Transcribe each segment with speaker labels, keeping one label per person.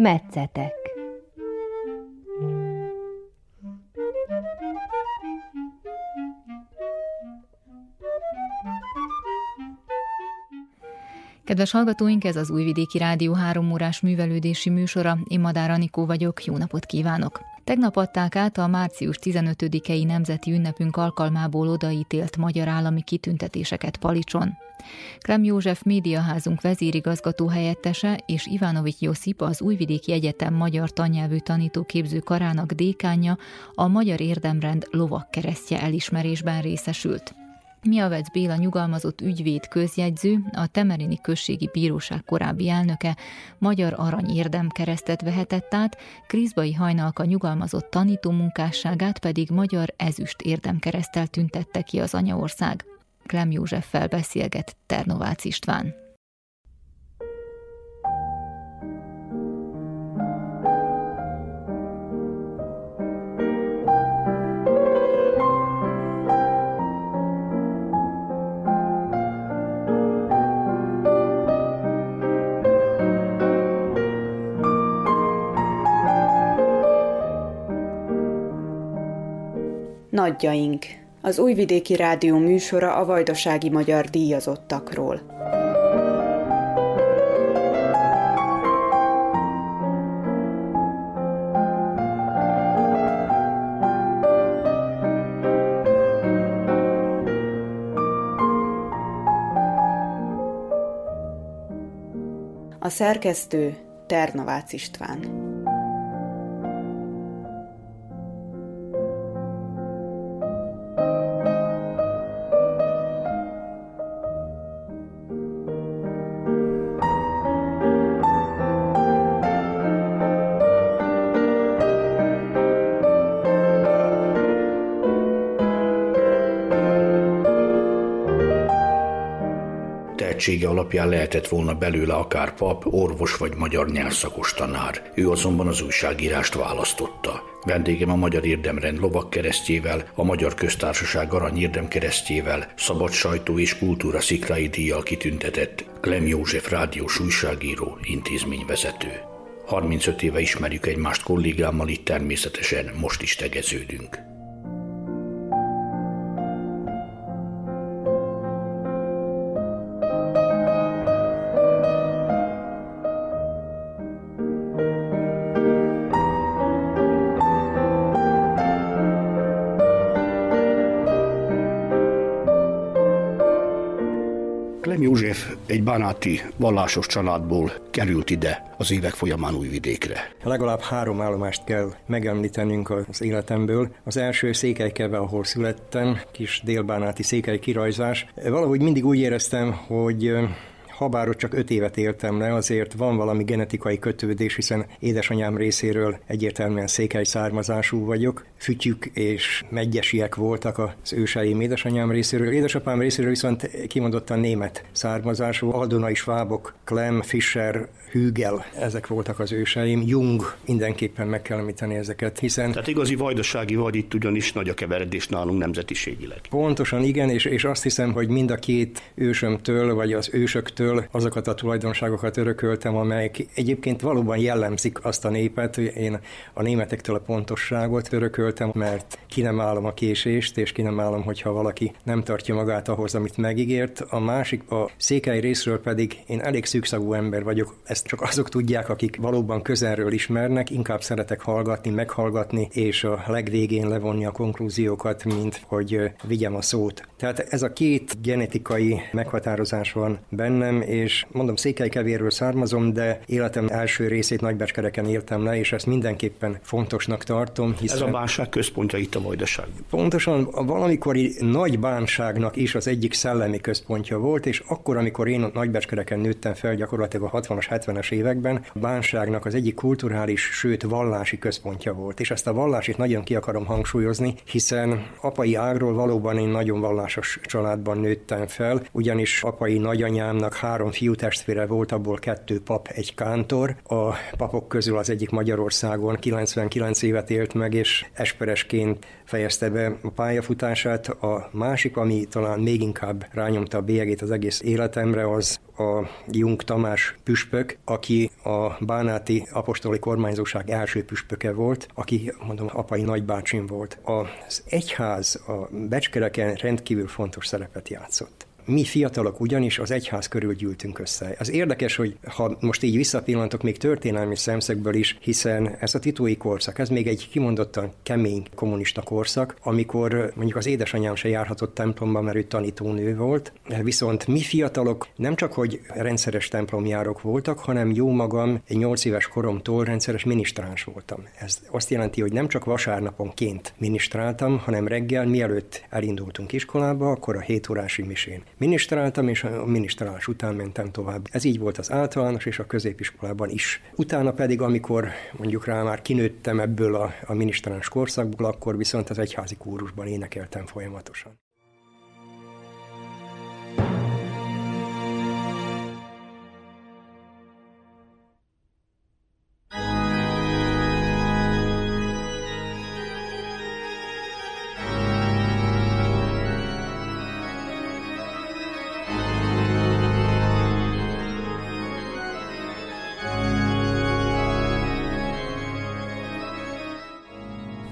Speaker 1: Metszetek Kedves hallgatóink, ez az Újvidéki Rádió három órás művelődési műsora. Én Madár Anikó vagyok, jó napot kívánok! Tegnap adták át a március 15-i nemzeti ünnepünk alkalmából odaítélt magyar állami kitüntetéseket Palicson. Krem József médiaházunk vezérigazgató helyettese és Ivanovics Josip az Újvidéki Egyetem magyar tannyelvű tanítóképző karának dékánja a Magyar Érdemrend lovak keresztje elismerésben részesült. Miavec Béla nyugalmazott ügyvéd közjegyző, a Temerini Községi Bíróság korábbi elnöke magyar arany érdemkeresztet vehetett át, Kriszbai Hajnalka nyugalmazott tanító munkásságát pedig magyar ezüst érdemkeresztel tüntette ki az anyaország. Klem Józseffel beszélget Ternovács István.
Speaker 2: Nagyjaink, az Újvidéki Rádió műsora a vajdasági magyar díjazottakról. A szerkesztő Ternovác István.
Speaker 3: Tehetsége alapján lehetett volna belőle akár pap, orvos vagy magyar nyelvszakos tanár. Ő azonban az újságírást választotta. Vendégem a Magyar Érdemrend lovak keresztjével, a Magyar Köztársaság Arany Érdemkeresztjével, Szabad Sajtó és Kultúra Szikrai díjjal kitüntetett Klem József rádiós újságíró, intézményvezető. 35 éve ismerjük egymást kollégámmal, itt természetesen most is tegeződünk. Egy banáti vallásos családból került ide az évek folyamán újvidékre.
Speaker 4: Legalább három állomást kell megemlítenünk az életemből. Az első Székelykeve, ahol születtem, kis délbánáti székely kirajzás. Valahogy mindig úgy éreztem, hogy habár ott csak öt évet éltem le, azért van valami genetikai kötődés, hiszen édesanyám részéről egyértelműen székely származású vagyok. Fütyük és megyesiek voltak az őseim édesanyám részéről. Édesapám részéről viszont kimondottan német származású. Aldonai svábok, Klem, Fischer, Hügel, ezek voltak az őseim. Jung, mindenképpen meg kell említeni ezeket, hiszen...
Speaker 3: Tehát igazi vajdasági vagy itt ugyanis nagy a keveredés nálunk nemzetiségileg.
Speaker 4: Pontosan igen, és, és azt hiszem, hogy mind a két ősömtől, vagy az ősöktől azokat a tulajdonságokat örököltem, amelyek egyébként valóban jellemzik azt a népet, hogy én a németektől a pontosságot örököltem, mert ki nem állom a késést, és ki nem állom, hogyha valaki nem tartja magát ahhoz, amit megígért. A másik, a székely részről pedig én elég szűkszagú ember vagyok, ezt csak azok tudják, akik valóban közelről ismernek, inkább szeretek hallgatni, meghallgatni, és a legvégén levonni a konklúziókat, mint hogy vigyem a szót. Tehát ez a két genetikai meghatározás van bennem, és mondom, Székelykevéről származom, de életem első részét Nagybecskereken éltem le, és ezt mindenképpen fontosnak tartom.
Speaker 3: Hiszen Ez a bánság központja itt a Vajdaság.
Speaker 4: Pontosan a valamikori nagy bánságnak is az egyik szellemi központja volt, és akkor, amikor én Nagybecskereken nőttem fel gyakorlatilag a 60-as, 70-es években, bánságnak az egyik kulturális, sőt vallási központja volt. És ezt a vallásit nagyon ki akarom hangsúlyozni, hiszen apai ágról valóban én nagyon vallásos családban nőttem fel, ugyanis apai nagyanyámnak három fiú testvére volt, abból kettő pap, egy kántor. A papok közül az egyik Magyarországon 99 évet élt meg, és esperesként fejezte be a pályafutását. A másik, ami talán még inkább rányomta a bélyegét az egész életemre, az a Jung Tamás püspök, aki a Bánáti Apostoli Kormányzóság első püspöke volt, aki, mondom, apai nagybácsim volt. Az egyház a becskereken rendkívül fontos szerepet játszott. Mi fiatalok ugyanis az egyház körül gyűltünk össze. Az érdekes, hogy ha most így visszapillantok még történelmi szemszögből is, hiszen ez a titói korszak, ez még egy kimondottan kemény kommunista korszak, amikor mondjuk az édesanyám se járhatott templomba, mert ő tanítónő volt, viszont mi fiatalok nem csak, hogy rendszeres templomjárok voltak, hanem jó magam egy 8 éves koromtól rendszeres minisztráns voltam. Ez azt jelenti, hogy nem csak vasárnaponként minisztráltam, hanem reggel, mielőtt elindultunk iskolába, akkor a 7 órási misén minisztráltam, és a minisztrálás után mentem tovább. Ez így volt az általános és a középiskolában is. Utána pedig, amikor mondjuk rá már kinőttem ebből a, a minisztráns korszakból, akkor viszont az egyházi kórusban énekeltem folyamatosan.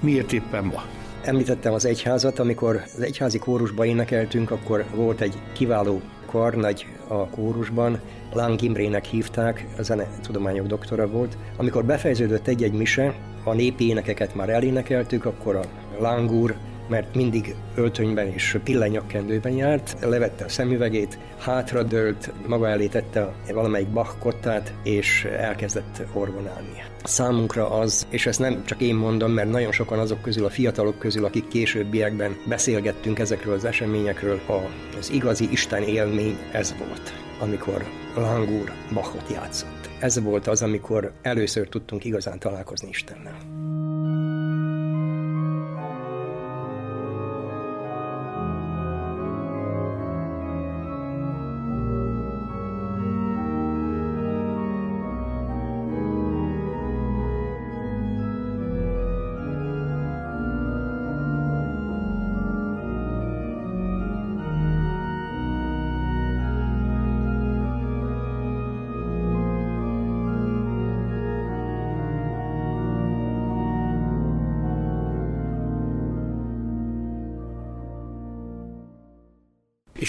Speaker 3: Miért éppen ma?
Speaker 4: Említettem az egyházat, amikor az egyházi kórusba énekeltünk, akkor volt egy kiváló karnagy a kórusban, Láng Imrének hívták, a zene tudományok doktora volt. Amikor befejeződött egy-egy mise, a népi énekeket már elénekeltük, akkor a Láng úr mert mindig öltönyben és pillanyakkendőben járt, levette a szemüvegét, hátradőlt, maga elé tette valamelyik Bach és elkezdett orgonálni. Számunkra az, és ezt nem csak én mondom, mert nagyon sokan azok közül, a fiatalok közül, akik későbbiekben beszélgettünk ezekről az eseményekről, az igazi Isten élmény ez volt, amikor Langúr Bachot játszott. Ez volt az, amikor először tudtunk igazán találkozni Istennel.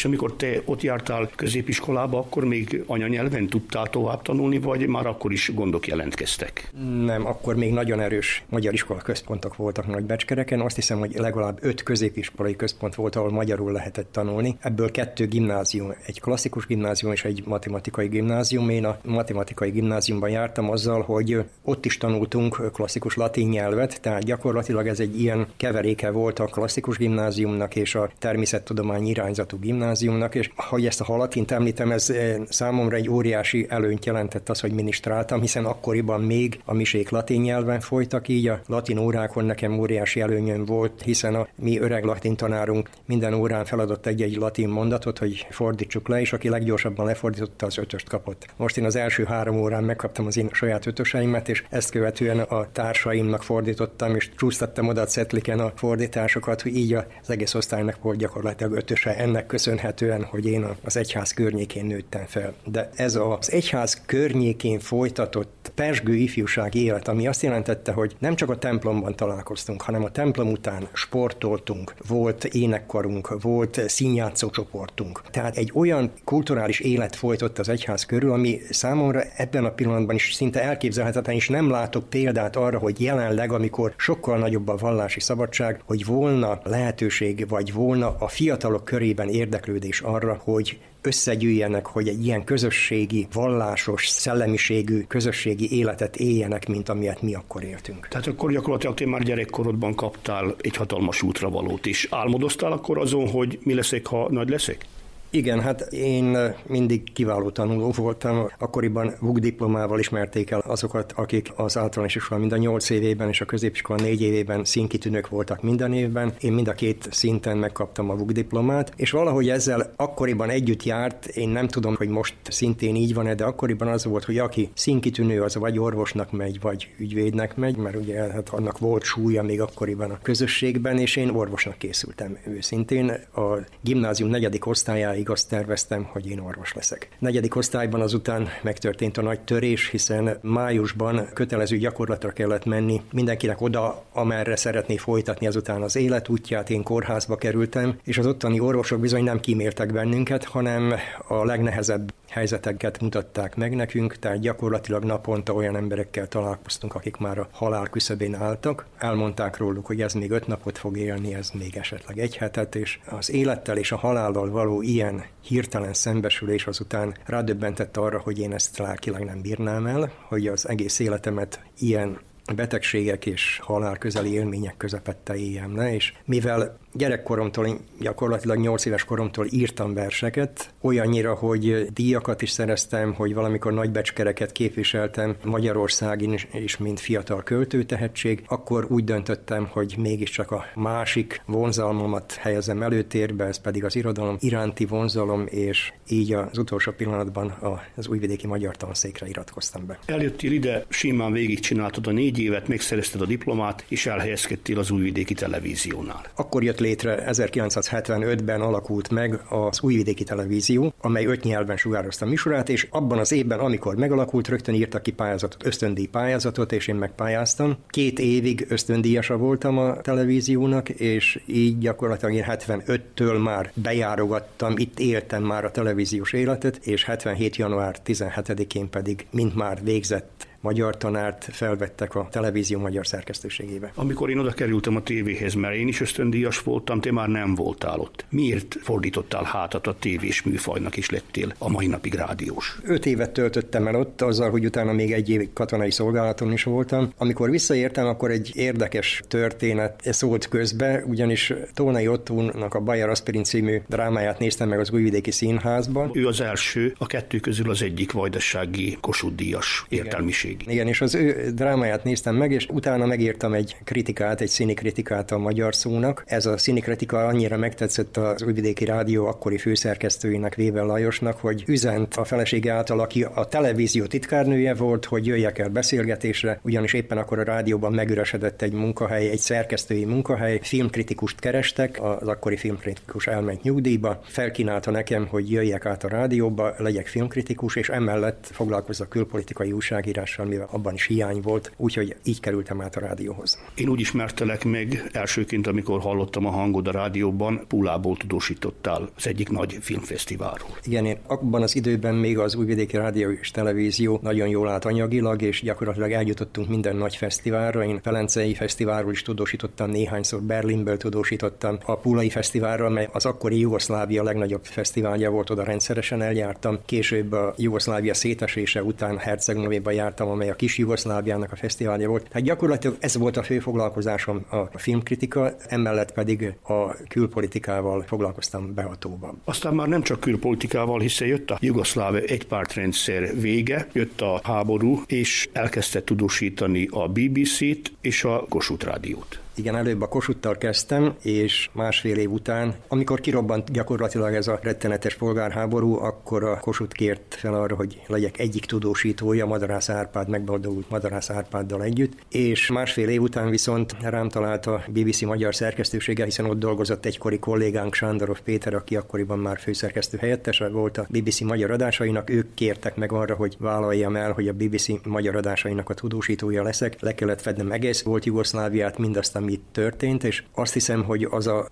Speaker 3: És amikor te ott jártál középiskolába, akkor még anyanyelven tudtál tovább tanulni, vagy már akkor is gondok jelentkeztek?
Speaker 4: Nem, akkor még nagyon erős magyar iskola központok voltak nagy becskereken. Azt hiszem, hogy legalább öt középiskolai központ volt, ahol magyarul lehetett tanulni. Ebből kettő gimnázium, egy klasszikus gimnázium és egy matematikai gimnázium. Én a matematikai gimnáziumban jártam azzal, hogy ott is tanultunk klasszikus latin nyelvet, tehát gyakorlatilag ez egy ilyen keveréke volt a klasszikus gimnáziumnak és a természettudományi irányzatú gimnázium gimnáziumnak, és hogy ezt a halatint említem, ez eh, számomra egy óriási előnyt jelentett az, hogy minisztráltam, hiszen akkoriban még a misék latin nyelven folytak, így a latin órákon nekem óriási előnyöm volt, hiszen a mi öreg latin tanárunk minden órán feladott egy-egy latin mondatot, hogy fordítsuk le, és aki leggyorsabban lefordította, az ötöst kapott. Most én az első három órán megkaptam az én saját ötöseimet, és ezt követően a társaimnak fordítottam, és csúsztattam oda a a fordításokat, hogy így az egész osztálynak volt gyakorlatilag ötöse. Ennek köszön köszönhetően, hogy én az egyház környékén nőttem fel. De ez az egyház környékén folytatott persgő ifjúsági élet, ami azt jelentette, hogy nem csak a templomban találkoztunk, hanem a templom után sportoltunk, volt énekkarunk, volt színjátszó csoportunk. Tehát egy olyan kulturális élet folytott az egyház körül, ami számomra ebben a pillanatban is szinte elképzelhetetlen, és nem látok példát arra, hogy jelenleg, amikor sokkal nagyobb a vallási szabadság, hogy volna lehetőség, vagy volna a fiatalok körében érdeklő érdeklődés arra, hogy összegyűjjenek, hogy egy ilyen közösségi, vallásos, szellemiségű közösségi életet éljenek, mint amilyet mi akkor éltünk.
Speaker 3: Tehát akkor gyakorlatilag te már gyerekkorodban kaptál egy hatalmas útravalót is. Álmodoztál akkor azon, hogy mi leszek, ha nagy leszek?
Speaker 4: Igen, hát én mindig kiváló tanuló voltam. Akkoriban VUG diplomával ismerték el azokat, akik az általános iskola mind a nyolc évében és a középiskola négy évében színkitűnők voltak minden évben. Én mind a két szinten megkaptam a VUG diplomát, és valahogy ezzel akkoriban együtt járt, én nem tudom, hogy most szintén így van-e, de akkoriban az volt, hogy aki színkitűnő, az vagy orvosnak megy, vagy ügyvédnek megy, mert ugye hát annak volt súlya még akkoriban a közösségben, és én orvosnak készültem őszintén. A gimnázium negyedik osztályáig azt terveztem, hogy én orvos leszek. Negyedik osztályban azután megtörtént a nagy törés, hiszen májusban kötelező gyakorlatra kellett menni mindenkinek oda, amerre szeretné folytatni azután az életútját. Én kórházba kerültem, és az ottani orvosok bizony nem kíméltek bennünket, hanem a legnehezebb helyzeteket mutatták meg nekünk, tehát gyakorlatilag naponta olyan emberekkel találkoztunk, akik már a halál küszöbén álltak. Elmondták róluk, hogy ez még öt napot fog élni, ez még esetleg egy hetet, és az élettel és a halállal való ilyen hirtelen szembesülés azután rádöbbentett arra, hogy én ezt lelkileg nem bírnám el, hogy az egész életemet ilyen betegségek és halál közeli élmények közepette éljem le, és mivel gyerekkoromtól, gyakorlatilag 8 éves koromtól írtam verseket, olyannyira, hogy díjakat is szereztem, hogy valamikor nagy becskereket képviseltem Magyarországin is, mint fiatal költőtehetség, akkor úgy döntöttem, hogy mégiscsak a másik vonzalmamat helyezem előtérbe, ez pedig az irodalom iránti vonzalom, és így az utolsó pillanatban az újvidéki magyar tanszékre iratkoztam be.
Speaker 3: Eljöttél ide, simán végigcsináltad a négy évet, megszerezted a diplomát, és elhelyezkedtél az újvidéki televíziónál.
Speaker 4: Akkor jött létre 1975-ben alakult meg az Újvidéki Televízió, amely öt nyelven sugározta műsorát, és abban az évben, amikor megalakult, rögtön írtak ki pályázatot, ösztöndíj pályázatot, és én megpályáztam. Két évig ösztöndíjasa voltam a televíziónak, és így gyakorlatilag én 75-től már bejárogattam, itt éltem már a televíziós életet, és 77. január 17-én pedig, mint már végzett magyar tanárt felvettek a televízió magyar szerkesztőségébe.
Speaker 3: Amikor én oda kerültem a tévéhez, mert én is ösztöndíjas voltam, te már nem voltál ott. Miért fordítottál hátat a tévés műfajnak és lettél a mai napig rádiós?
Speaker 4: Öt évet töltöttem el ott, azzal, hogy utána még egy év katonai szolgálaton is voltam. Amikor visszaértem, akkor egy érdekes történet szólt közbe, ugyanis Tónai Ottónak a Bayer Aspirin című drámáját néztem meg az Újvidéki Színházban.
Speaker 3: Ő az első, a kettő közül az egyik vajdasági Kossuth Díjas értelmiség
Speaker 4: minőségi. Igen, és az ő drámáját néztem meg, és utána megírtam egy kritikát, egy színi kritikát a magyar szónak. Ez a színi kritika annyira megtetszett az Újvidéki Rádió akkori főszerkesztőjének, Vével Lajosnak, hogy üzent a felesége által, aki a televízió titkárnője volt, hogy jöjjek el beszélgetésre, ugyanis éppen akkor a rádióban megüresedett egy munkahely, egy szerkesztői munkahely, filmkritikust kerestek, az akkori filmkritikus elment nyugdíjba, felkínálta nekem, hogy jöjjek át a rádióba, legyek filmkritikus, és emellett foglalkozzak külpolitikai újságírással tudással, mivel abban is hiány volt, úgyhogy így kerültem át a rádióhoz.
Speaker 3: Én úgy ismertelek meg elsőként, amikor hallottam a hangod a rádióban, Pulából tudósítottál az egyik nagy filmfesztiválról.
Speaker 4: Igen, én abban az időben még az Újvidéki Rádió és Televízió nagyon jól állt anyagilag, és gyakorlatilag eljutottunk minden nagy fesztiválra. Én Velencei Fesztiválról is tudósítottam, néhányszor Berlinből tudósítottam, a Pulai Fesztiválra, mely az akkori Jugoszlávia legnagyobb fesztiválja volt, oda rendszeresen eljártam. Később a Jugoszlávia szétesése után Herceg jártam amely a kis Jugoszláviának a fesztiválja volt. Tehát gyakorlatilag ez volt a fő foglalkozásom a filmkritika, emellett pedig a külpolitikával foglalkoztam behatóban.
Speaker 3: Aztán már nem csak külpolitikával, hiszen jött a jugoszláv egypártrendszer vége, jött a háború, és elkezdte tudósítani a BBC-t és a Kossuth Rádiót.
Speaker 4: Igen, előbb a Kosuttal kezdtem, és másfél év után, amikor kirobbant gyakorlatilag ez a rettenetes polgárháború, akkor a Kosut kért fel arra, hogy legyek egyik tudósítója Madarász Árpád, megboldogult Madarász Árpáddal együtt, és másfél év után viszont rám talált a BBC magyar szerkesztősége, hiszen ott dolgozott egykori kollégánk Sándorov Péter, aki akkoriban már főszerkesztő helyettese volt a BBC magyar adásainak, ők kértek meg arra, hogy vállaljam el, hogy a BBC magyar adásainak a tudósítója leszek. Le kellett fednem egész volt Jugoszláviát, mindazt, ami itt történt, és azt hiszem, hogy az a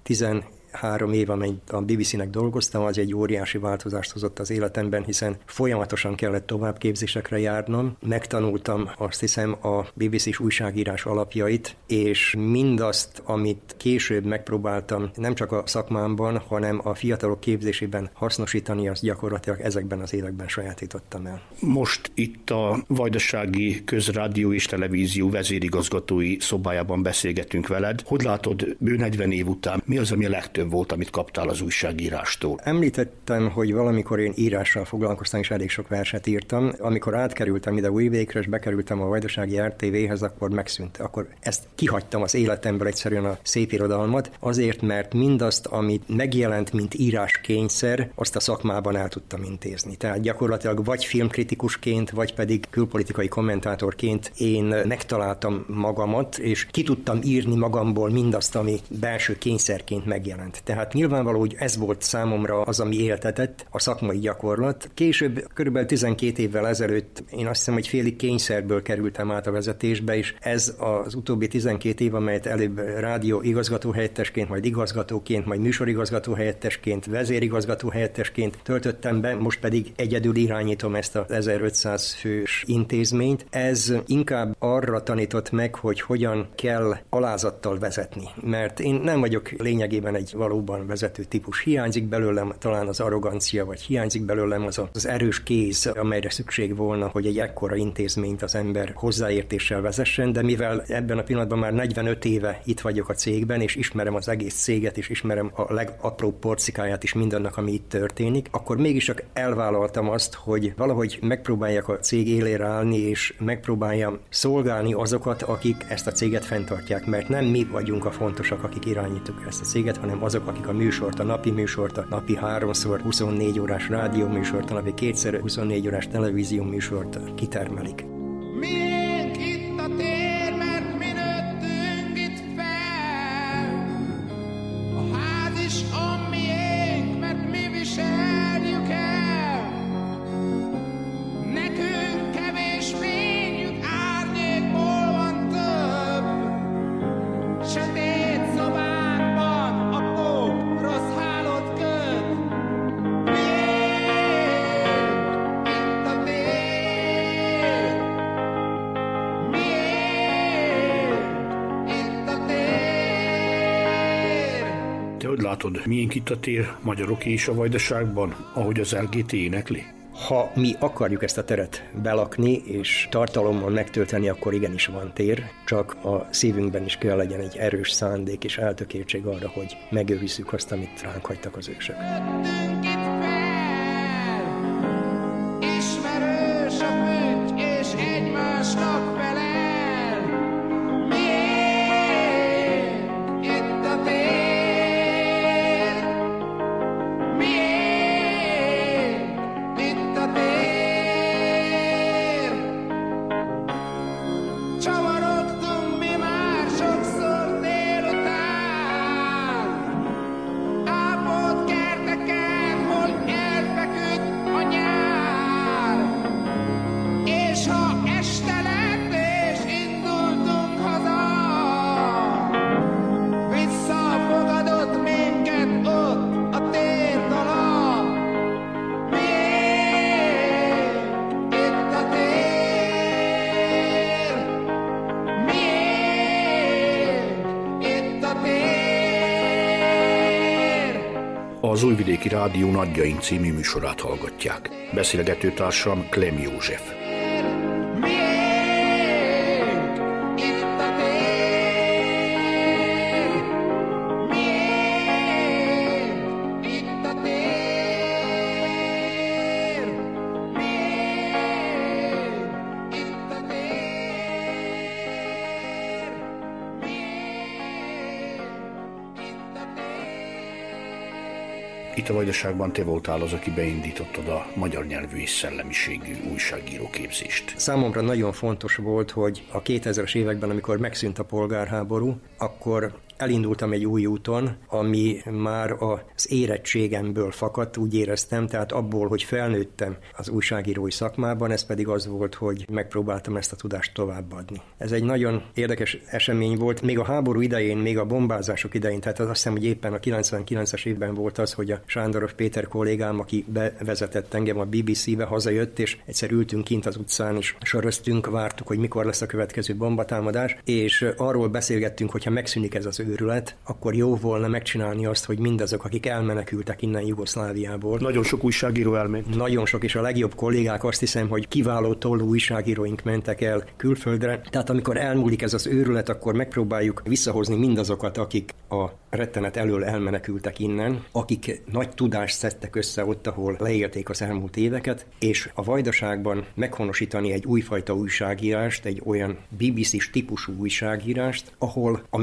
Speaker 4: három év, amely a BBC-nek dolgoztam, az egy óriási változást hozott az életemben, hiszen folyamatosan kellett továbbképzésekre járnom. Megtanultam azt hiszem a BBC-s újságírás alapjait, és mindazt, amit később megpróbáltam nem csak a szakmámban, hanem a fiatalok képzésében hasznosítani, azt gyakorlatilag ezekben az években sajátítottam el.
Speaker 3: Most itt a Vajdasági Közrádió és Televízió vezérigazgatói szobájában beszélgetünk veled. Hogy látod, bő 40 év után mi az, ami a legtöbb több volt, amit kaptál az újságírástól.
Speaker 4: Említettem, hogy valamikor én írással foglalkoztam, és elég sok verset írtam. Amikor átkerültem ide Újvékre, és bekerültem a Vajdasági RTV-hez, akkor megszűnt. Akkor ezt kihagytam az életemből egyszerűen a szép irodalmat, azért, mert mindazt, amit megjelent, mint íráskényszer, azt a szakmában el tudtam intézni. Tehát gyakorlatilag vagy filmkritikusként, vagy pedig külpolitikai kommentátorként én megtaláltam magamat, és ki tudtam írni magamból mindazt, ami belső kényszerként megjelent. Tehát nyilvánvaló, hogy ez volt számomra az, ami éltetett, a szakmai gyakorlat. Később, körülbelül 12 évvel ezelőtt én azt hiszem, hogy félig kényszerből kerültem át a vezetésbe, és ez az utóbbi 12 év, amelyet előbb rádió igazgatóhelyettesként, majd igazgatóként, majd műsorigazgató helyettesként, vezérigazgató helyettesként töltöttem be, most pedig egyedül irányítom ezt a 1500 fős intézményt. Ez inkább arra tanított meg, hogy hogyan kell alázattal vezetni, mert én nem vagyok lényegében egy valóban vezető típus. Hiányzik belőlem talán az arrogancia, vagy hiányzik belőlem az az erős kéz, amelyre szükség volna, hogy egy ekkora intézményt az ember hozzáértéssel vezessen, de mivel ebben a pillanatban már 45 éve itt vagyok a cégben, és ismerem az egész céget, és ismerem a legapróbb porcikáját is mindannak, ami itt történik, akkor mégis csak elvállaltam azt, hogy valahogy megpróbáljak a cég élére állni, és megpróbáljam szolgálni azokat, akik ezt a céget fenntartják, mert nem mi vagyunk a fontosak, akik irányítjuk ezt a céget, hanem azok, akik a műsort, a napi műsort, a napi háromszor 24 órás rádió műsort, a napi kétszer 24 órás televízió műsort kitermelik.
Speaker 5: Miénk
Speaker 3: látod, miénk itt a tér magyaroké is a vajdaságban, ahogy az LGT énekli?
Speaker 4: Ha mi akarjuk ezt a teret belakni és tartalommal megtölteni, akkor igenis van tér, csak a szívünkben is kell legyen egy erős szándék és eltökéltség arra, hogy megőrizzük azt, amit ránk hagytak az ősök.
Speaker 3: Nagyjaink című műsorát hallgatják. Beszélgető társam Klem József.
Speaker 5: Itt a
Speaker 3: Vajdaságban te voltál az, aki beindítottad a magyar nyelvű és szellemiségű újságíró képzést.
Speaker 4: Számomra nagyon fontos volt, hogy a 2000-es években, amikor megszűnt a polgárháború, akkor elindultam egy új úton, ami már az érettségemből fakadt, úgy éreztem, tehát abból, hogy felnőttem az újságírói szakmában, ez pedig az volt, hogy megpróbáltam ezt a tudást továbbadni. Ez egy nagyon érdekes esemény volt, még a háború idején, még a bombázások idején, tehát azt hiszem, hogy éppen a 99-es évben volt az, hogy a Sándorov Péter kollégám, aki bevezetett engem a BBC-be, hazajött, és egyszer ültünk kint az utcán, és söröztünk, vártuk, hogy mikor lesz a következő bombatámadás, és arról beszélgettünk, hogyha megszűnik ez az őrület, akkor jó volna megcsinálni azt, hogy mindazok, akik elmenekültek innen Jugoszláviából.
Speaker 6: Nagyon sok újságíró elment.
Speaker 4: Nagyon sok, és a legjobb kollégák azt hiszem, hogy kiváló tollú újságíróink mentek el külföldre. Tehát amikor elmúlik ez az őrület, akkor megpróbáljuk visszahozni mindazokat, akik a rettenet elől elmenekültek innen, akik nagy tudást szedtek össze ott, ahol leélték az elmúlt éveket, és a vajdaságban meghonosítani egy újfajta újságírást, egy olyan BBC-s típusú újságírást, ahol a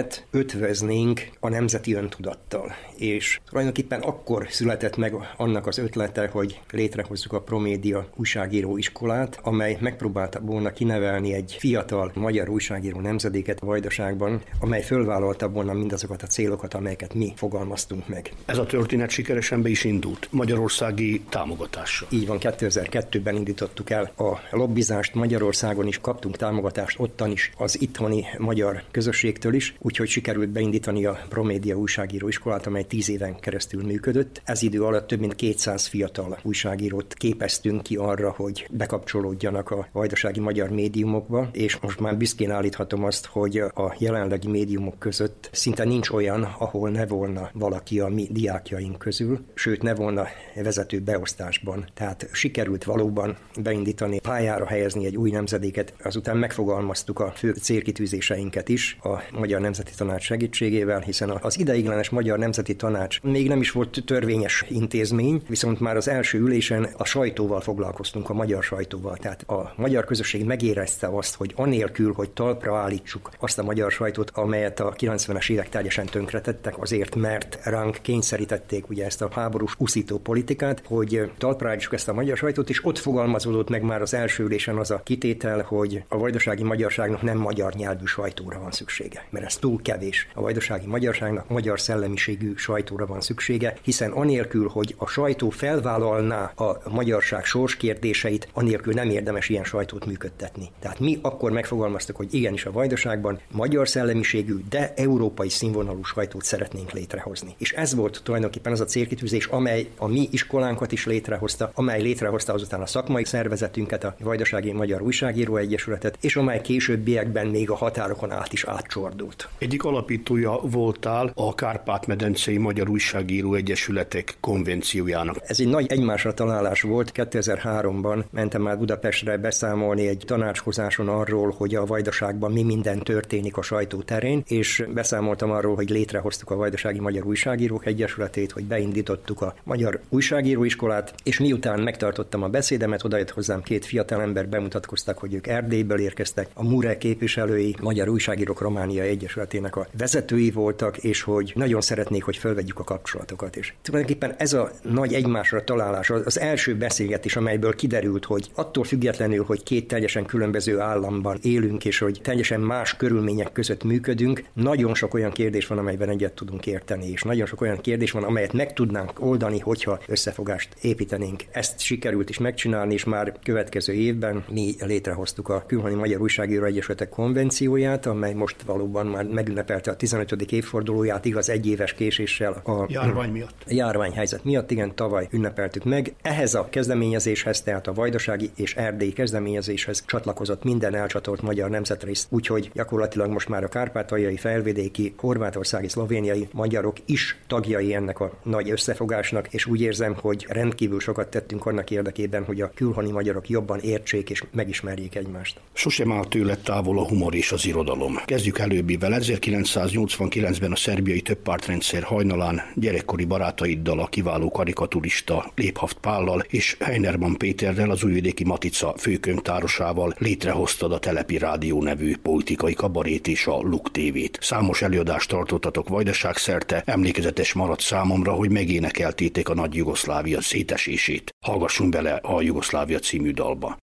Speaker 4: minőséget ötvöznénk a nemzeti öntudattal. És tulajdonképpen akkor született meg annak az ötlete, hogy létrehozzuk a Promédia újságíró iskolát, amely megpróbálta volna kinevelni egy fiatal magyar újságíró nemzedéket a Vajdaságban, amely fölvállalta volna mindazokat a célokat, amelyeket mi fogalmaztunk meg.
Speaker 6: Ez a történet sikeresen be is indult magyarországi támogatással.
Speaker 4: Így van, 2002-ben indítottuk el a lobbizást Magyarországon is, kaptunk támogatást ottan is, az itthoni magyar közösségtől is, úgyhogy sikerült beindítani a Promédia újságíró iskolát, amely 10 éven keresztül működött. Ez idő alatt több mint 200 fiatal újságírót képeztünk ki arra, hogy bekapcsolódjanak a vajdasági magyar médiumokba, és most már büszkén állíthatom azt, hogy a jelenlegi médiumok között szinte nincs olyan, ahol ne volna valaki a mi diákjaink közül, sőt ne volna vezető beosztásban. Tehát sikerült valóban beindítani, pályára helyezni egy új nemzedéket, azután megfogalmaztuk a fő célkitűzéseinket is a Magyar Nemzeti Tanács segítségével, hiszen az ideiglenes Magyar Nemzeti Tanács még nem is volt törvényes intézmény, viszont már az első ülésen a sajtóval foglalkoztunk, a magyar sajtóval. Tehát a magyar közösség megérezte azt, hogy anélkül, hogy talpra állítsuk azt a magyar sajtót, amelyet a 90-es évek teljesen tönkretettek, azért mert ránk kényszerítették ugye ezt a háborús uszító politikát, hogy talpra állítsuk ezt a magyar sajtót, és ott fogalmazódott meg már az első ülésen az a kitétel, hogy a vajdasági magyarságnak nem magyar nyelvű sajtóra van szüksége, mert ez túl kevés. A vajdasági magyarságnak magyar szellemiségű sajtóra van szüksége, hiszen anélkül, hogy a sajtó felvállalná a magyarság sorskérdéseit, anélkül nem érdemes ilyen sajtót működtetni. Tehát mi akkor megfogalmaztuk, hogy igenis a vajdaságban magyar szellemiségű, de európai színvonalú sajtót szeretnénk létrehozni. És ez volt tulajdonképpen az a célkitűzés, amely a mi iskolánkat is létrehozta, amely létrehozta azután a szakmai szervezetünket, a Vajdasági Magyar Újságíró Egyesületet, és amely későbbiekben még a határokon át is átcsordult.
Speaker 6: Egyik alapítója voltál a Kárpát-medencei Magyar Újságíró Egyesületek konvenciójának.
Speaker 4: Ez egy nagy egymásra találás volt. 2003-ban mentem már Budapestre beszámolni egy tanácskozáson arról, hogy a Vajdaságban mi minden történik a sajtó terén, és beszámoltam arról, hogy létrehoztuk a Vajdasági Magyar Újságírók Egyesületét, hogy beindítottuk a Magyar Újságíróiskolát, és miután megtartottam a beszédemet, odajött hozzám két fiatalember, bemutatkoztak, hogy ők Erdélyből érkeztek, a MURE képviselői, Magyar Újságírók Románia Egyesületének a vezetői voltak, és hogy nagyon szeretnék, hogy fölvegyük a kapcsolatokat. És tulajdonképpen ez a nagy egymásra találás, az első beszélgetés, amelyből kiderült, hogy attól függetlenül, hogy két teljesen különböző államban élünk, és hogy teljesen más körülmények között működünk, nagyon sok olyan kérdés van, amelyben egyet tudunk érteni, és nagyon sok olyan kérdés van, amelyet meg tudnánk oldani, hogyha összefogást építenénk. Ezt sikerült is megcsinálni, és már következő évben mi létrehoztuk a Külhoni Magyar Újságíró Egyesületek konvencióját, amely most valóban már megünnepelte a 15. évfordulóját, igaz egy éves késéssel a
Speaker 6: Járvány miatt.
Speaker 4: járványhelyzet miatt, igen, tavaly ünnepeltük meg. Ehhez a kezdeményezéshez, tehát a vajdasági és erdélyi kezdeményezéshez csatlakozott minden elcsatolt magyar nemzetrész, úgyhogy gyakorlatilag most már a kárpátaljai, felvidéki, horvátországi, szlovéniai magyarok is tagjai ennek a nagy összefogásnak, és úgy érzem, hogy rendkívül sokat tettünk annak érdekében, hogy a külhoni magyarok jobban értsék és megismerjék egymást.
Speaker 6: Sosem áll tőle távol a humor és az irodalom. Kezdjük előbbivel. 1989-ben a szerbiai többpártrendszer hajnalán gyerekkori barátaiddal, a kiváló karikaturista Léphaft Pállal és Heinerman Péterrel, az újvidéki Matica főkönyvtárosával létrehoztad a Telepi Rádió nevű politikai kabarét és a Luk TV-t. Számos előadást tartottatok Vajdaság szerte, emlékezetes maradt számomra, hogy megénekeltétek a nagy Jugoszlávia szétesését. Hallgassunk bele a Jugoszlávia című dalba.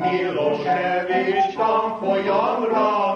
Speaker 7: Milosevic tanfolyamra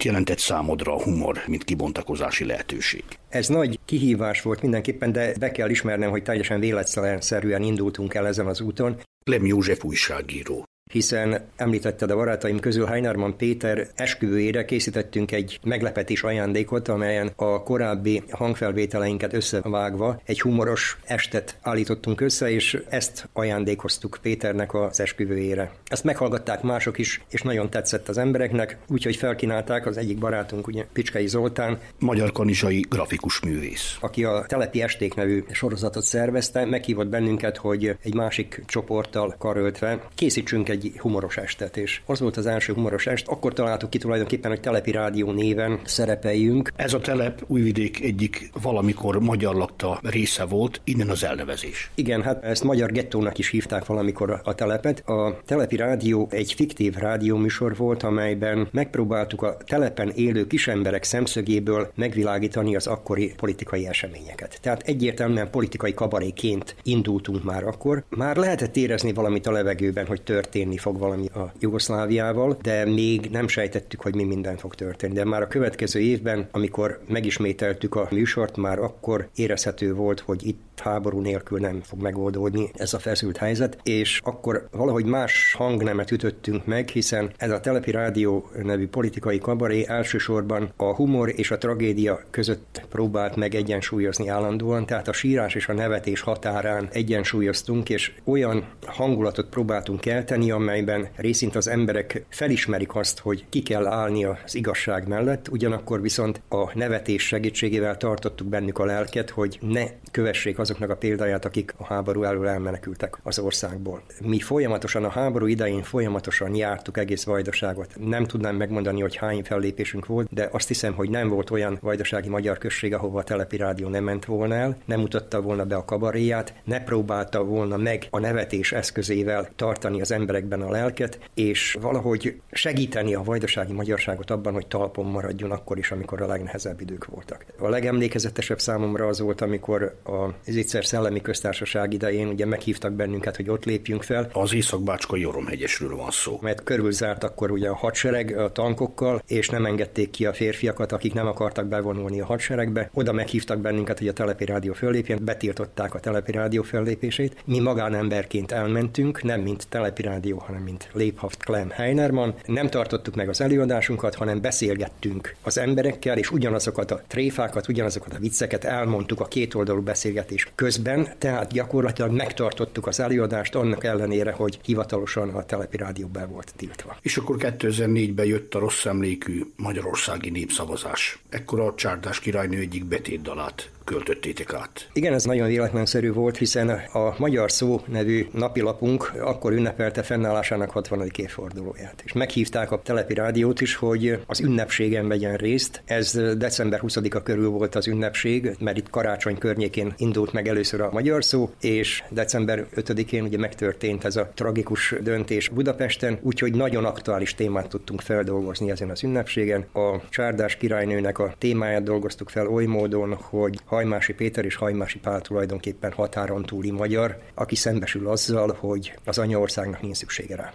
Speaker 6: Mit jelentett számodra a humor, mint kibontakozási lehetőség?
Speaker 4: Ez nagy kihívás volt mindenképpen, de be kell ismernem, hogy teljesen véletlenszerűen indultunk el ezen az úton.
Speaker 6: Lem József újságíró
Speaker 4: hiszen említetted a barátaim közül Heinarman Péter esküvőjére készítettünk egy meglepetés ajándékot, amelyen a korábbi hangfelvételeinket összevágva egy humoros estet állítottunk össze, és ezt ajándékoztuk Péternek az esküvőjére. Ezt meghallgatták mások is, és nagyon tetszett az embereknek, úgyhogy felkínálták az egyik barátunk, ugye Picskei Zoltán.
Speaker 6: Magyar kanizsai grafikus művész.
Speaker 4: Aki a Telepi Esték nevű sorozatot szervezte, meghívott bennünket, hogy egy másik csoporttal karöltve készítsünk egy egy humoros estet, és az volt az első humoros est. Akkor találtuk ki tulajdonképpen, hogy Telepi Rádió néven szerepeljünk.
Speaker 6: Ez a telep Újvidék egyik valamikor magyar lakta része volt, innen az elnevezés.
Speaker 4: Igen, hát ezt magyar gettónak is hívták valamikor a telepet. A Telepi Rádió egy fiktív rádióműsor volt, amelyben megpróbáltuk a telepen élő kisemberek szemszögéből megvilágítani az akkori politikai eseményeket. Tehát egyértelműen politikai kabaréként indultunk már akkor. Már lehetett érezni valamit a levegőben, hogy történik történni fog valami a Jugoszláviával, de még nem sejtettük, hogy mi minden fog történni. De már a következő évben, amikor megismételtük a műsort, már akkor érezhető volt, hogy itt háború nélkül nem fog megoldódni ez a feszült helyzet, és akkor valahogy más hangnemet ütöttünk meg, hiszen ez a Telepi Rádió nevű politikai kabaré elsősorban a humor és a tragédia között próbált meg egyensúlyozni állandóan, tehát a sírás és a nevetés határán egyensúlyoztunk, és olyan hangulatot próbáltunk kelteni, amelyben részint az emberek felismerik azt, hogy ki kell állni az igazság mellett, ugyanakkor viszont a nevetés segítségével tartottuk bennük a lelket, hogy ne kövessék azoknak a példáját, akik a háború elől elmenekültek az országból. Mi folyamatosan a háború idején folyamatosan jártuk egész vajdaságot. Nem tudnám megmondani, hogy hány fellépésünk volt, de azt hiszem, hogy nem volt olyan vajdasági magyar község, ahova a telepi rádió nem ment volna el, nem mutatta volna be a kabaréját, ne próbálta volna meg a nevetés eszközével tartani az emberekben a lelket, és valahogy segíteni a vajdasági magyarságot abban, hogy talpon maradjon akkor is, amikor a legnehezebb idők voltak. A legemlékezetesebb számomra az volt, amikor a Zicser Szellemi Köztársaság idején ugye meghívtak bennünket, hogy ott lépjünk fel.
Speaker 6: Az Északbácskai Joromhegyesről van szó.
Speaker 4: Mert körülzárt akkor ugye a hadsereg a tankokkal, és nem engedték ki a férfiakat, akik nem akartak bevonulni a hadseregbe. Oda meghívtak bennünket, hogy a telepi rádió föllépjen, betiltották a telepi rádió fellépését. Mi magánemberként elmentünk, nem mint telepi rádió, hanem mint Léphaft Clem Heinerman. Nem tartottuk meg az előadásunkat, hanem beszélgettünk az emberekkel, és ugyanazokat a tréfákat, ugyanazokat a vicceket elmondtuk a kétoldalú beszélgetés közben, tehát gyakorlatilag megtartottuk az előadást annak ellenére, hogy hivatalosan a telepi rádió be volt tiltva.
Speaker 6: És akkor 2004-ben jött a rossz emlékű magyarországi népszavazás. Ekkor a Csárdás királynő egyik betétdalát költöttétek át.
Speaker 4: Igen, ez nagyon véletlenszerű volt, hiszen a Magyar Szó nevű napilapunk akkor ünnepelte fennállásának 60. évfordulóját. És meghívták a telepi rádiót is, hogy az ünnepségen vegyen részt. Ez december 20-a körül volt az ünnepség, mert itt karácsony környékén indult meg először a Magyar Szó, és december 5-én ugye megtörtént ez a tragikus döntés Budapesten, úgyhogy nagyon aktuális témát tudtunk feldolgozni ezen az ünnepségen. A Csárdás királynőnek a témáját dolgoztuk fel oly módon, hogy Hajmási Péter és Hajmási Pál tulajdonképpen határon túli magyar, aki szembesül azzal, hogy az anyaországnak nincs szüksége rá.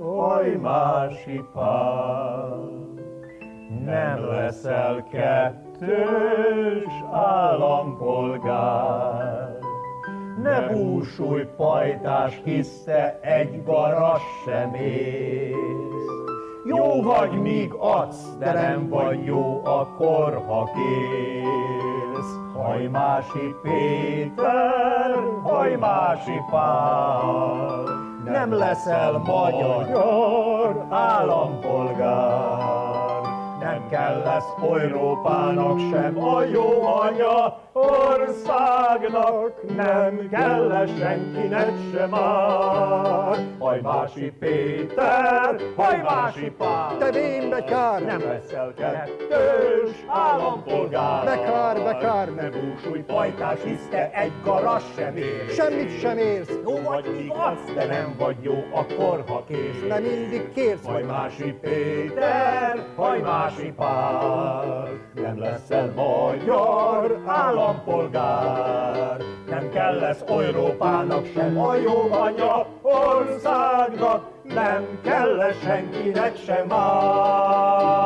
Speaker 7: Hajmási Pál, nem leszel kettős állampolgár, ne búsulj pajtás, hisz te egy garas sem ész. Jó vagy, míg adsz, de nem vagy jó akkor, ha kész. Hajmási Péter, hajmási Pál, nem leszel magyar állampolgár. Nem kell lesz Európának sem a jó anya, országnak nem kell -e senkinek sem már. Hajmási Péter, hajmási Pál,
Speaker 8: te vén bekár,
Speaker 7: nem leszel kettős állampolgár.
Speaker 8: Bekár, bekár,
Speaker 7: ne búsulj pajtás, hisz te egy garas sem ér.
Speaker 8: Semmit sem érsz,
Speaker 7: jó vagy, adsz, de nem vagy jó, akkor ha kész.
Speaker 8: De mindig kérsz,
Speaker 7: hajmási Péter, hajmási Pál, nem leszel magyar állam állampolgár. Nem kell lesz Európának sem a jó anya országnak, nem kell lesz senkinek sem már.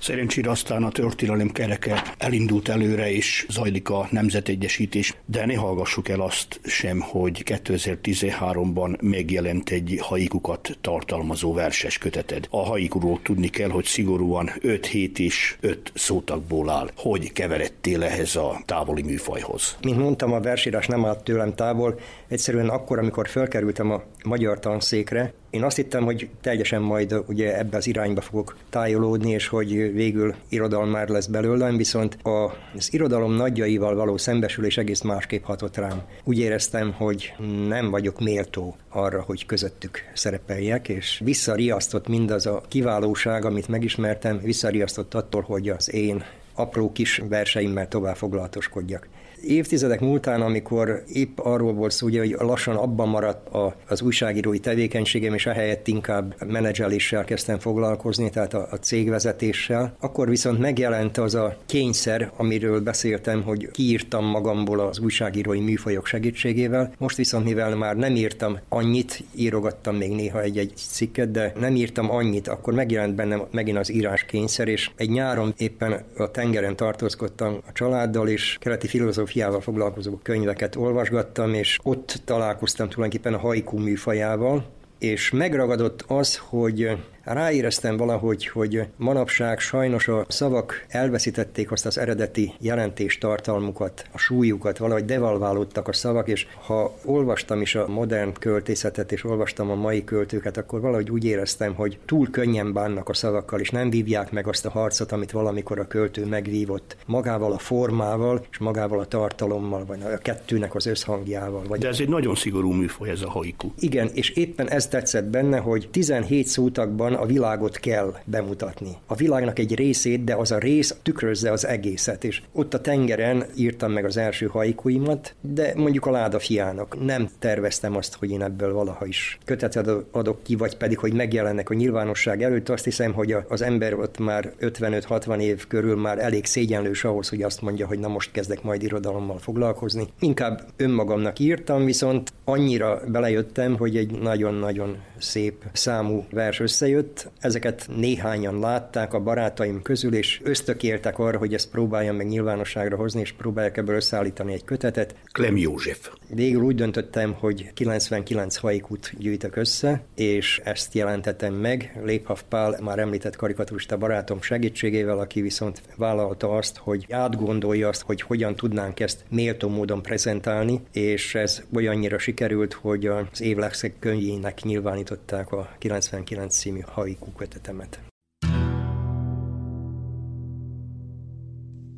Speaker 6: Szerencsére aztán a történelem kereke elindult előre, és zajlik a nemzetegyesítés, de ne hallgassuk el azt sem, hogy 2013-ban megjelent egy haikukat tartalmazó verses köteted. A haikuról tudni kell, hogy szigorúan 5 hét és 5 szótakból áll. Hogy keveredtél ehhez a távoli műfajhoz?
Speaker 4: Mint mondtam, a versírás nem állt tőlem távol. Egyszerűen akkor, amikor felkerültem a magyar tanszékre, én azt hittem, hogy teljesen majd ugye ebbe az irányba fogok tájolódni, és hogy végül irodalom már lesz belőlem, viszont az irodalom nagyjaival való szembesülés egész másképp hatott rám. Úgy éreztem, hogy nem vagyok méltó arra, hogy közöttük szerepeljek, és visszariasztott mindaz a kiválóság, amit megismertem, visszariasztott attól, hogy az én apró kis verseimmel tovább foglalatoskodjak. Évtizedek múltán, amikor épp arról volt szó, ugye, hogy lassan abban maradt a, az újságírói tevékenységem, és ehelyett inkább menedzseléssel kezdtem foglalkozni, tehát a, a cégvezetéssel, akkor viszont megjelent az a kényszer, amiről beszéltem, hogy kiírtam magamból az újságírói műfajok segítségével. Most viszont, mivel már nem írtam annyit, írogattam még néha egy-egy cikket, de nem írtam annyit, akkor megjelent bennem megint az írás kényszer, és egy nyáron éppen a tengeren tartózkodtam a családdal, és keleti filozófiával filozófiával foglalkozó könyveket olvasgattam, és ott találkoztam tulajdonképpen a haiku műfajával, és megragadott az, hogy ráéreztem valahogy, hogy manapság sajnos a szavak elveszítették azt az eredeti jelentés tartalmukat, a súlyukat, valahogy devalválódtak a szavak, és ha olvastam is a modern költészetet, és olvastam a mai költőket, akkor valahogy úgy éreztem, hogy túl könnyen bánnak a szavakkal, és nem vívják meg azt a harcot, amit valamikor a költő megvívott magával a formával, és magával a tartalommal, vagy a kettőnek az összhangjával. Vagy...
Speaker 6: De ez egy nagyon szigorú műfaj, ez a haiku.
Speaker 4: Igen, és éppen ez tetszett benne, hogy 17 szótakban a világot kell bemutatni. A világnak egy részét, de az a rész tükrözze az egészet, és ott a tengeren írtam meg az első haikuimat, de mondjuk a láda fiának nem terveztem azt, hogy én ebből valaha is kötetet adok ki, vagy pedig, hogy megjelennek a nyilvánosság előtt. Azt hiszem, hogy az ember ott már 55-60 év körül már elég szégyenlős ahhoz, hogy azt mondja, hogy na most kezdek majd irodalommal foglalkozni. Inkább önmagamnak írtam, viszont annyira belejöttem, hogy egy nagyon-nagyon szép számú vers összejött. Ezeket néhányan látták a barátaim közül, és ösztökéltek arra, hogy ezt próbáljam meg nyilvánosságra hozni, és próbálják ebből összeállítani egy kötetet.
Speaker 6: Klem József.
Speaker 4: Végül úgy döntöttem, hogy 99 haikút gyűjtök össze, és ezt jelentettem meg. Léphav Pál, már említett karikaturista barátom segítségével, aki viszont vállalta azt, hogy átgondolja azt, hogy hogyan tudnánk ezt méltó módon prezentálni, és ez olyannyira sikerült, hogy az év legszebb könyvének nyilvánították a 99 című haiku kötetemet.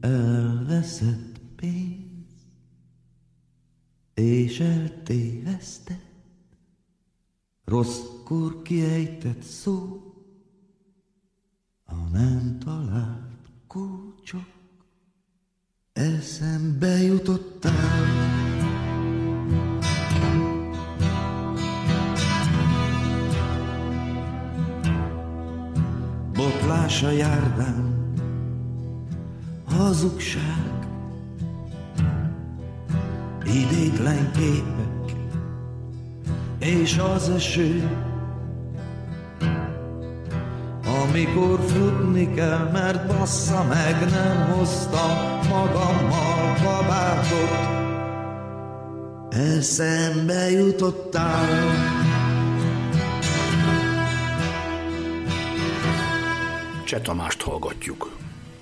Speaker 9: Elveszett pénz és eltévesztett, rosszkor kiejtett szó, a nem talált kulcsok, eszembe jutottál. Botlás a járdán, hazugság, idétlen képek, és az eső, amikor futni kell, mert bassza meg, nem hoztam magammal kabátot. Eszembe jutottál,
Speaker 3: Cseh Tamást hallgatjuk.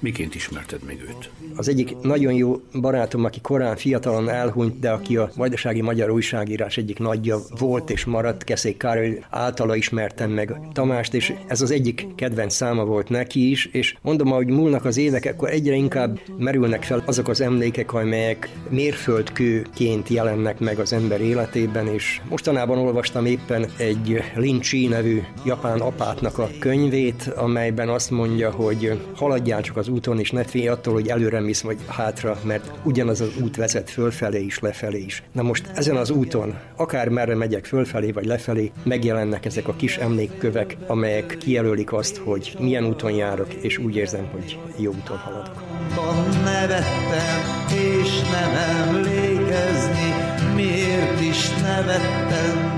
Speaker 3: Miként ismerted meg őt?
Speaker 4: Az egyik nagyon jó barátom, aki korán fiatalon elhunyt, de aki a vajdasági magyar újságírás egyik nagyja volt és maradt, Keszék Károly általa ismertem meg Tamást, és ez az egyik kedvenc száma volt neki is, és mondom, ahogy múlnak az évek, akkor egyre inkább merülnek fel azok az emlékek, amelyek mérföldkőként jelennek meg az ember életében, és mostanában olvastam éppen egy Lin Chi nevű japán apátnak a könyvét, amelyben azt mondja, hogy haladjál csak az az úton, és ne félj attól, hogy előre mész vagy hátra, mert ugyanaz az út vezet fölfelé is, lefelé is. Na most ezen az úton, akár merre megyek fölfelé vagy lefelé, megjelennek ezek a kis emlékkövek, amelyek kijelölik azt, hogy milyen úton járok, és úgy érzem, hogy jó úton haladok.
Speaker 9: Nevettem, és nem emlékezni, miért is nevettem.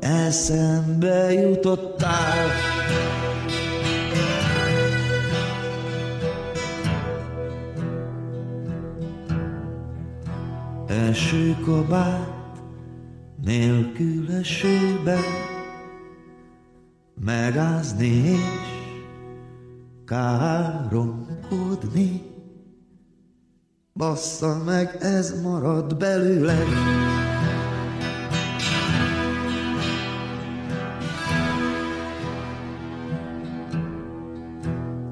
Speaker 9: Eszembe jutottál, Első kabát nélkül esőben megázni és káromkodni. Bassza meg, ez marad belőle.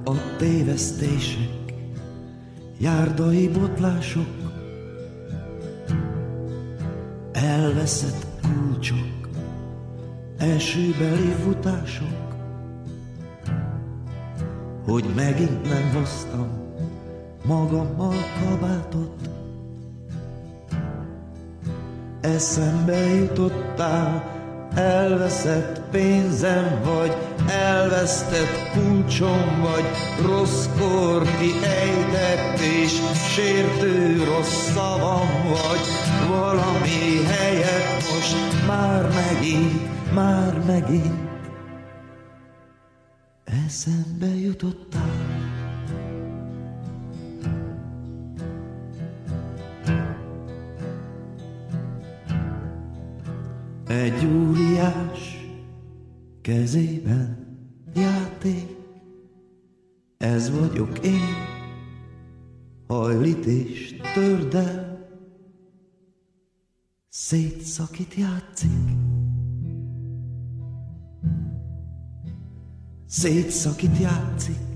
Speaker 9: A tévesztések, járdai botlások, elveszett kulcsok, elsőbeli futások, hogy megint nem hoztam magammal kabátot. Eszembe jutottál, elveszett pénzem, vagy elvesztett kulcsom, vagy rosszkor kiejtett és sértő rossz szavam, vagy valami helyet most már megint, már megint eszembe jutottál. Kezében. Játék, ez vagyok én, hajlit és tördel, szétszakít játszik. Szétszakít játszik,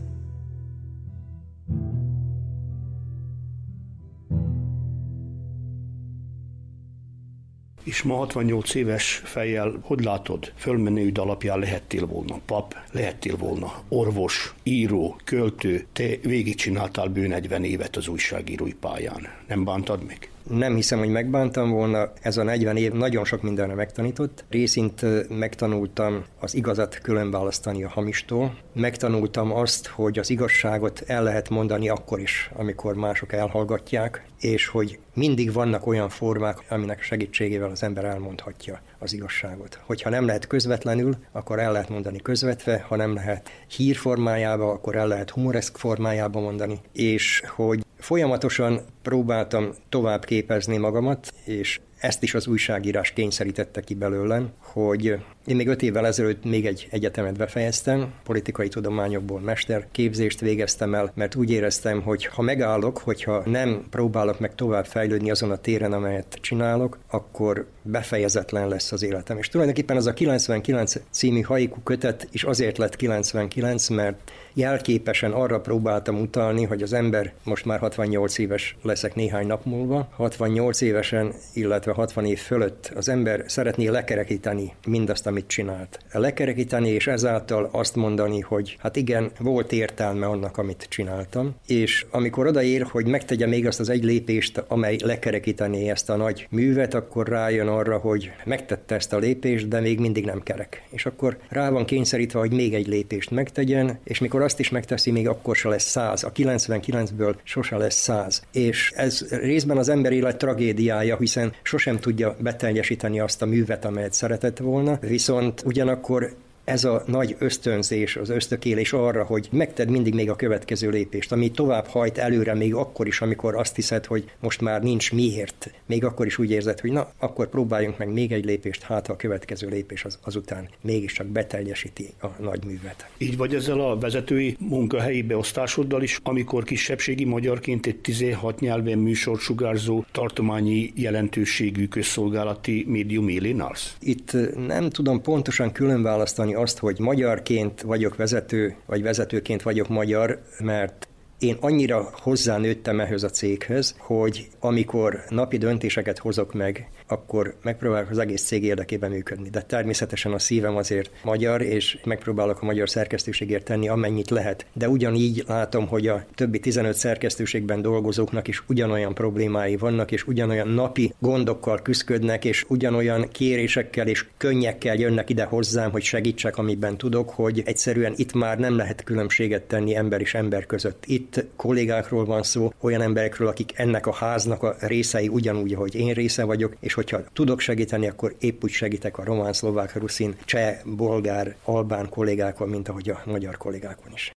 Speaker 6: És ma 68 éves fejjel, hogy látod, fölmenőd alapján lehettél volna pap, lehettél volna orvos, író, költő, te végigcsináltál bő 40 évet az újságírói pályán. Nem bántad meg?
Speaker 4: Nem hiszem, hogy megbántam volna. Ez a 40 év nagyon sok mindenre megtanított. Részint megtanultam az igazat különválasztani a hamistól. Megtanultam azt, hogy az igazságot el lehet mondani akkor is, amikor mások elhallgatják, és hogy mindig vannak olyan formák, aminek segítségével az ember elmondhatja az igazságot. Hogyha nem lehet közvetlenül, akkor el lehet mondani közvetve, ha nem lehet hír formájába, akkor el lehet humoreszk formájába mondani, és hogy Folyamatosan próbáltam tovább képezni magamat, és ezt is az újságírás kényszerítette ki belőlem, hogy én még öt évvel ezelőtt még egy egyetemet befejeztem, politikai tudományokból mesterképzést végeztem el, mert úgy éreztem, hogy ha megállok, hogyha nem próbálok meg tovább fejlődni azon a téren, amelyet csinálok, akkor befejezetlen lesz az életem. És tulajdonképpen az a 99 című haiku kötet is azért lett 99, mert jelképesen arra próbáltam utalni, hogy az ember most már 68 éves leszek néhány nap múlva, 68 évesen, illetve 60 év fölött az ember szeretné lekerekíteni mindazt, amit csinált. Lekerekíteni és ezáltal azt mondani, hogy hát igen, volt értelme annak, amit csináltam, és amikor odaér, hogy megtegye még azt az egy lépést, amely lekerekíteni ezt a nagy művet, akkor rájön arra, hogy megtette ezt a lépést, de még mindig nem kerek. És akkor rá van kényszerítve, hogy még egy lépést megtegyen, és mikor azt is megteszi, még akkor se lesz száz. A 99-ből sose lesz száz. És ez részben az ember élet tragédiája, hiszen sosem tudja beteljesíteni azt a művet, amelyet szeretett volna, viszont ugyanakkor ez a nagy ösztönzés, az ösztökélés arra, hogy megted mindig még a következő lépést, ami tovább hajt előre még akkor is, amikor azt hiszed, hogy most már nincs miért. Még akkor is úgy érzed, hogy na, akkor próbáljunk meg még egy lépést, hát a következő lépés az, azután mégiscsak beteljesíti a nagy művet.
Speaker 6: Így vagy ezzel a vezetői munkahelyi beosztásoddal is, amikor kisebbségi magyarként egy 16 nyelven műsor sugárzó tartományi jelentőségű közszolgálati médium élén állsz?
Speaker 4: Itt nem tudom pontosan különválasztani azt, hogy magyarként vagyok vezető, vagy vezetőként vagyok magyar, mert én annyira hozzánőttem ehhez a céghez, hogy amikor napi döntéseket hozok meg, akkor megpróbálok az egész cég érdekében működni. De természetesen a szívem azért magyar, és megpróbálok a magyar szerkesztőségért tenni, amennyit lehet. De ugyanígy látom, hogy a többi 15 szerkesztőségben dolgozóknak is ugyanolyan problémái vannak, és ugyanolyan napi gondokkal küzdködnek, és ugyanolyan kérésekkel és könnyekkel jönnek ide hozzám, hogy segítsek, amiben tudok, hogy egyszerűen itt már nem lehet különbséget tenni ember és ember között. Itt kollégákról van szó, olyan emberekről, akik ennek a háznak a részei ugyanúgy, ahogy én része vagyok, és hogyha tudok segíteni, akkor épp úgy segítek a román, szlovák, ruszin, cseh, bolgár, albán kollégákon, mint ahogy a magyar kollégákon is.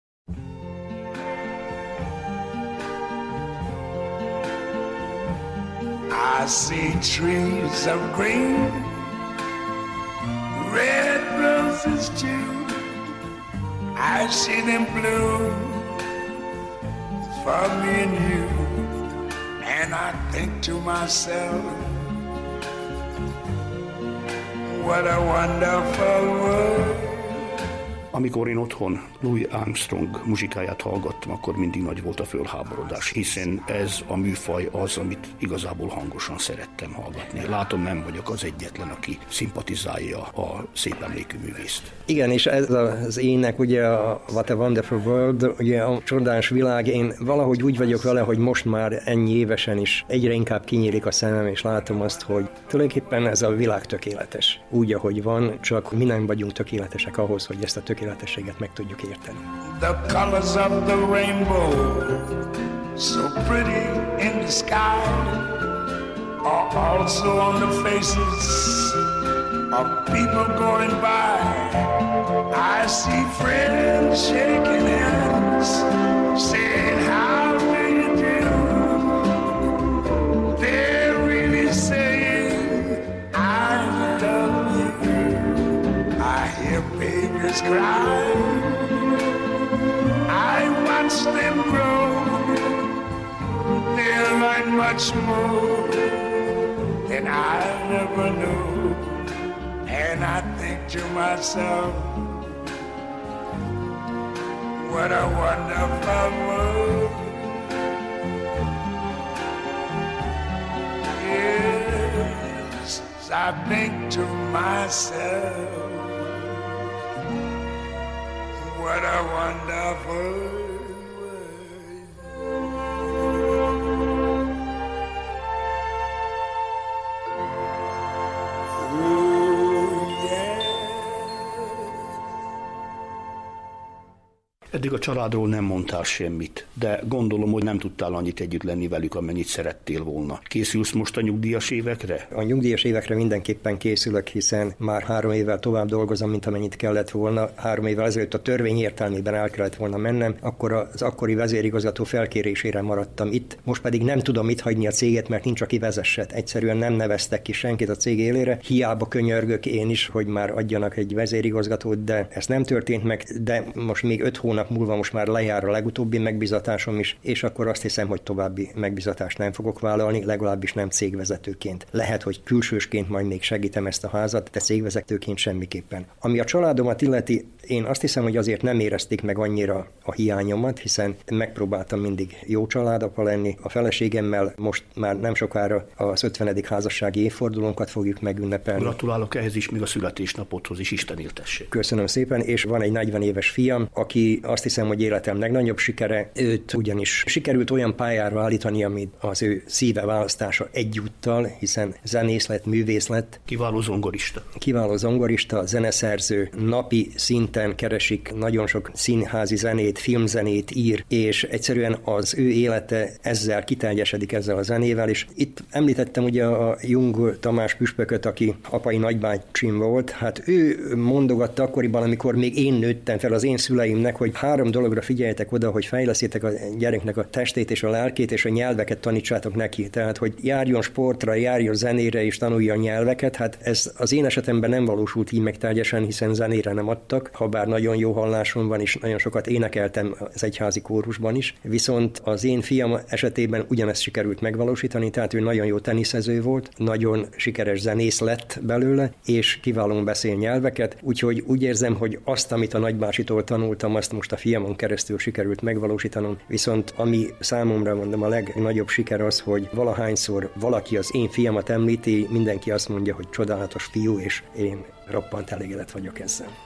Speaker 5: I see trees of green, red roses too. I see them bloom for me and you. And I think to myself, what a wonderful world.
Speaker 6: Amikor én otthon Louis Armstrong muzsikáját hallgattam, akkor mindig nagy volt a fölháborodás, hiszen ez a műfaj az, amit igazából hangosan szerettem hallgatni. Látom, nem vagyok az egyetlen, aki szimpatizálja a szép emlékű művészt.
Speaker 4: Igen, és ez az ének, ugye a What a Wonderful World, ugye a csodás világ, én valahogy úgy vagyok vele, hogy most már ennyi évesen is egyre inkább kinyílik a szemem, és látom azt, hogy tulajdonképpen ez a világ tökéletes. Úgy, ahogy van, csak mi nem vagyunk tökéletesek ahhoz, hogy ezt a tökéletességet meg tudjuk érteni.
Speaker 5: The colors of the rainbow, so pretty in the sky, are also on the faces of people going by. I see friends shaking hands, saying, How I watch them grow. They'll learn much more than I ever knew. And I think to myself, what a wonderful world. Yes, I think to myself, what a wonderful
Speaker 6: Eddig a családról nem mondtál semmit, de gondolom, hogy nem tudtál annyit együtt lenni velük, amennyit szerettél volna. Készülsz most a nyugdíjas évekre?
Speaker 4: A nyugdíjas évekre mindenképpen készülök, hiszen már három évvel tovább dolgozom, mint amennyit kellett volna. Három évvel ezelőtt a törvény értelmében el kellett volna mennem, akkor az akkori vezérigazgató felkérésére maradtam itt. Most pedig nem tudom itt hagyni a céget, mert nincs, aki vezesset. Egyszerűen nem neveztek ki senkit a cég élére. Hiába könyörgök én is, hogy már adjanak egy vezérigazgatót, de ez nem történt meg, de most még öt hónap múlva most már lejár a legutóbbi megbizatásom is, és akkor azt hiszem, hogy további megbizatást nem fogok vállalni, legalábbis nem cégvezetőként. Lehet, hogy külsősként majd még segítem ezt a házat, de cégvezetőként semmiképpen. Ami a családomat illeti, én azt hiszem, hogy azért nem érezték meg annyira a hiányomat, hiszen megpróbáltam mindig jó családapa lenni. A feleségemmel most már nem sokára az 50. házassági évfordulónkat fogjuk megünnepelni.
Speaker 6: Gratulálok ehhez is, még a születésnapodhoz is, Isten éltessék.
Speaker 4: Köszönöm szépen, és van egy 40 éves fiam, aki azt hiszem, hogy életem legnagyobb sikere. Őt ugyanis sikerült olyan pályára állítani, amit az ő szíve választása egyúttal, hiszen zenész lett, művész lett.
Speaker 6: Kiváló zongorista.
Speaker 4: Kiváló zongorista, zeneszerző, napi szinten keresik nagyon sok színházi zenét, filmzenét ír, és egyszerűen az ő élete ezzel kiteljesedik ezzel a zenével, és itt említettem ugye a Jung Tamás püspököt, aki apai nagybácsim volt, hát ő mondogatta akkoriban, amikor még én nőttem fel az én szüleimnek, hogy három dologra figyeljetek oda, hogy fejleszétek a gyereknek a testét és a lelkét, és a nyelveket tanítsátok neki. Tehát, hogy járjon sportra, járjon zenére, és tanulja a nyelveket. Hát ez az én esetemben nem valósult így meg teljesen, hiszen zenére nem adtak, ha bár nagyon jó hallásom van, és nagyon sokat énekeltem az egyházi kórusban is. Viszont az én fiam esetében ugyanezt sikerült megvalósítani, tehát ő nagyon jó teniszező volt, nagyon sikeres zenész lett belőle, és kiválóan beszél nyelveket, úgyhogy úgy érzem, hogy azt, amit a nagybásitól tanultam, azt most a fiamon keresztül sikerült megvalósítanom. Viszont ami számomra mondom a legnagyobb siker az, hogy valahányszor valaki az én fiamat említi, mindenki azt mondja, hogy csodálatos fiú, és én roppant elégedett vagyok ezzel.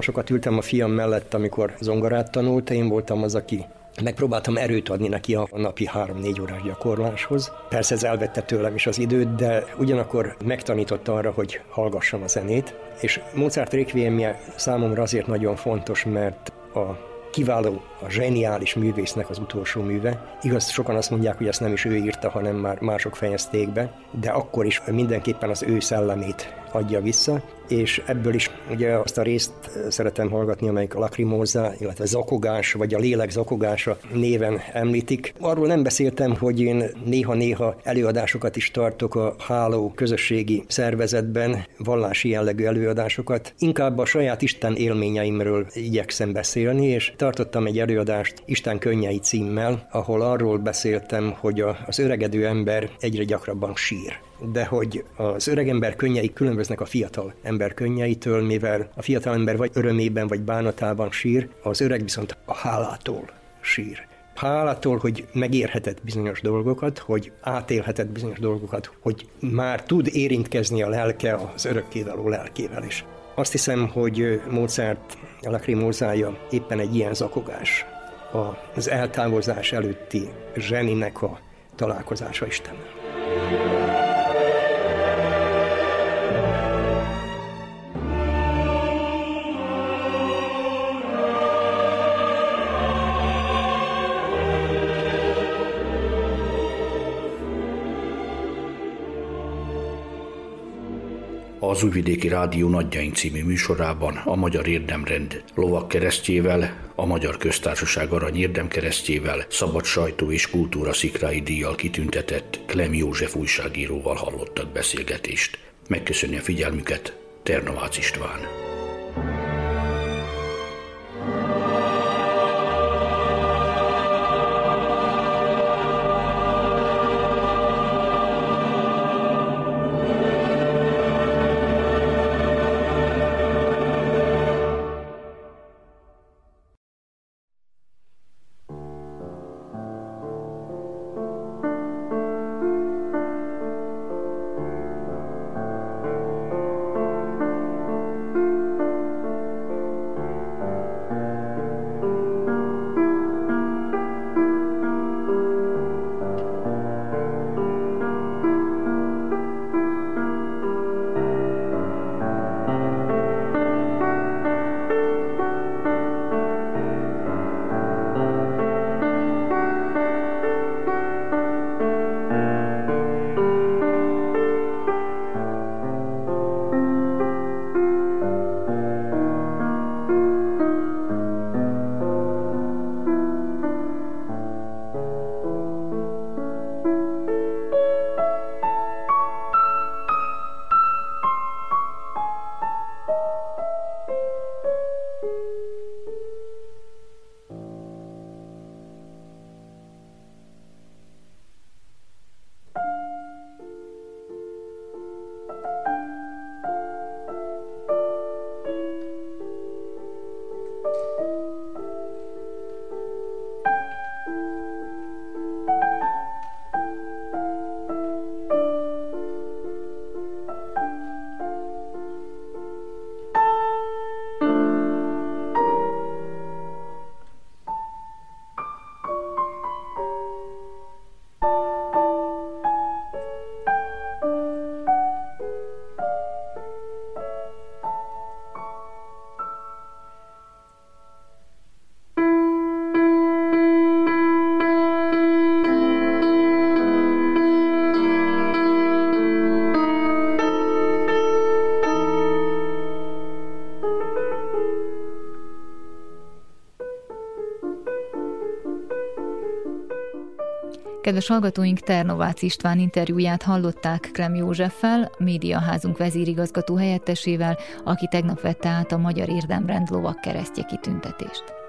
Speaker 4: Nagyon sokat ültem a fiam mellett, amikor zongorát tanult, én voltam az, aki Megpróbáltam erőt adni neki a napi 3-4 órás gyakorláshoz. Persze ez elvette tőlem is az időt, de ugyanakkor megtanította arra, hogy hallgassam a zenét, és Mozart Requiemje számomra azért nagyon fontos, mert a kiváló, a zseniális művésznek az utolsó műve. Igaz, sokan azt mondják, hogy ezt nem is ő írta, hanem már mások fejezték be, de akkor is mindenképpen az ő szellemét adja vissza, és ebből is ugye azt a részt szeretem hallgatni, amelyik lakrimóza, illetve zakogás, vagy a lélek zakogása néven említik. Arról nem beszéltem, hogy én néha-néha előadásokat is tartok a Háló közösségi szervezetben, vallási jellegű előadásokat. Inkább a saját Isten élményeimről igyekszem beszélni, és tartottam egy előadást Isten könnyei címmel, ahol arról beszéltem, hogy az öregedő ember egyre gyakrabban sír de hogy az öregember könnyei különböznek a fiatal ember könnyeitől, mivel a fiatal ember vagy örömében, vagy bánatában sír, az öreg viszont a hálától sír. Hálától, hogy megérhetett bizonyos dolgokat, hogy átélhetett bizonyos dolgokat, hogy már tud érintkezni a lelke az örökkévaló lelkével is. Azt hiszem, hogy Mozart lakrimózája éppen egy ilyen zakogás, az eltávozás előtti zseninek a találkozása Istennel.
Speaker 3: Az Újvidéki Rádió Nagyjain című műsorában a Magyar Érdemrend lovak keresztjével, a Magyar Köztársaság Arany Érdemkeresztjével, Szabad Sajtó és Kultúra Szikrái díjjal kitüntetett Klem József újságíróval hallottak beszélgetést. Megköszönni a figyelmüket, Ternovács István.
Speaker 1: Kedves hallgatóink, Ternovács István interjúját hallották Krem Józseffel, médiaházunk vezérigazgató helyettesével, aki tegnap vette át a Magyar Érdemrend lovak keresztje kitüntetést.